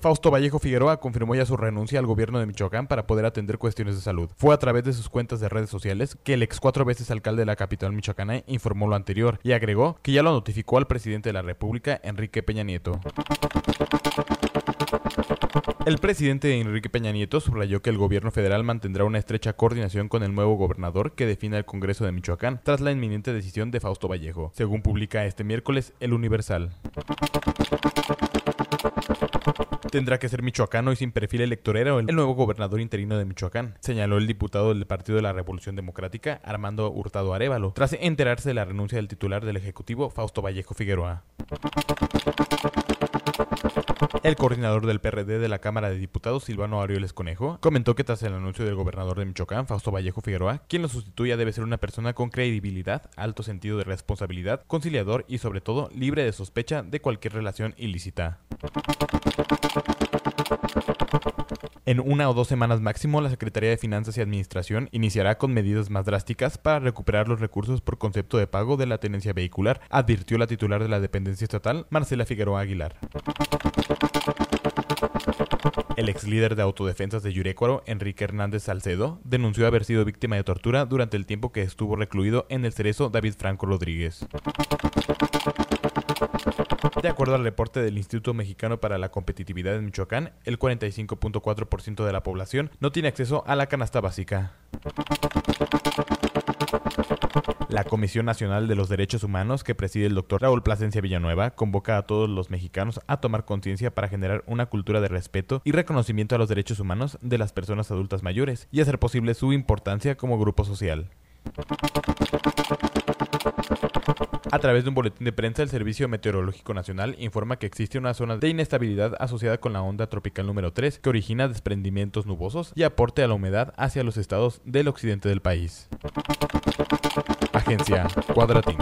Fausto Vallejo Figueroa confirmó ya su renuncia al gobierno de Michoacán para poder atender cuestiones de salud. Fue a través de sus cuentas de redes sociales que el ex cuatro veces alcalde de la capital michoacana informó lo anterior y agregó que ya lo notificó al presidente de la República, Enrique Peña Nieto. El presidente Enrique Peña Nieto subrayó que el gobierno federal mantendrá una estrecha coordinación con el nuevo gobernador que define el Congreso de Michoacán tras la inminente decisión de Fausto Vallejo, según publica este miércoles El Universal. Tendrá que ser michoacano y sin perfil electorero el nuevo gobernador interino de Michoacán, señaló el diputado del Partido de la Revolución Democrática, Armando Hurtado Arevalo, tras enterarse de la renuncia del titular del Ejecutivo, Fausto Vallejo Figueroa. El coordinador del PRD de la Cámara de Diputados, Silvano Aureoles Conejo, comentó que tras el anuncio del gobernador de Michoacán, Fausto Vallejo Figueroa, quien lo sustituya debe ser una persona con credibilidad, alto sentido de responsabilidad, conciliador y sobre todo libre de sospecha de cualquier relación ilícita. En una o dos semanas máximo, la Secretaría de Finanzas y Administración iniciará con medidas más drásticas para recuperar los recursos por concepto de pago de la tenencia vehicular, advirtió la titular de la dependencia estatal, Marcela Figueroa Aguilar. El ex líder de autodefensas de Yurecuaro, Enrique Hernández Salcedo, denunció haber sido víctima de tortura durante el tiempo que estuvo recluido en el cerezo David Franco Rodríguez. De acuerdo al reporte del Instituto Mexicano para la Competitividad en Michoacán, el 45.4% de la población no tiene acceso a la canasta básica. La Comisión Nacional de los Derechos Humanos, que preside el doctor Raúl Plasencia Villanueva, convoca a todos los mexicanos a tomar conciencia para generar una cultura de respeto y reconocimiento a los derechos humanos de las personas adultas mayores y hacer posible su importancia como grupo social. A través de un boletín de prensa, el Servicio Meteorológico Nacional informa que existe una zona de inestabilidad asociada con la onda tropical número 3 que origina desprendimientos nubosos y aporte a la humedad hacia los estados del occidente del país. Agencia Cuadratín.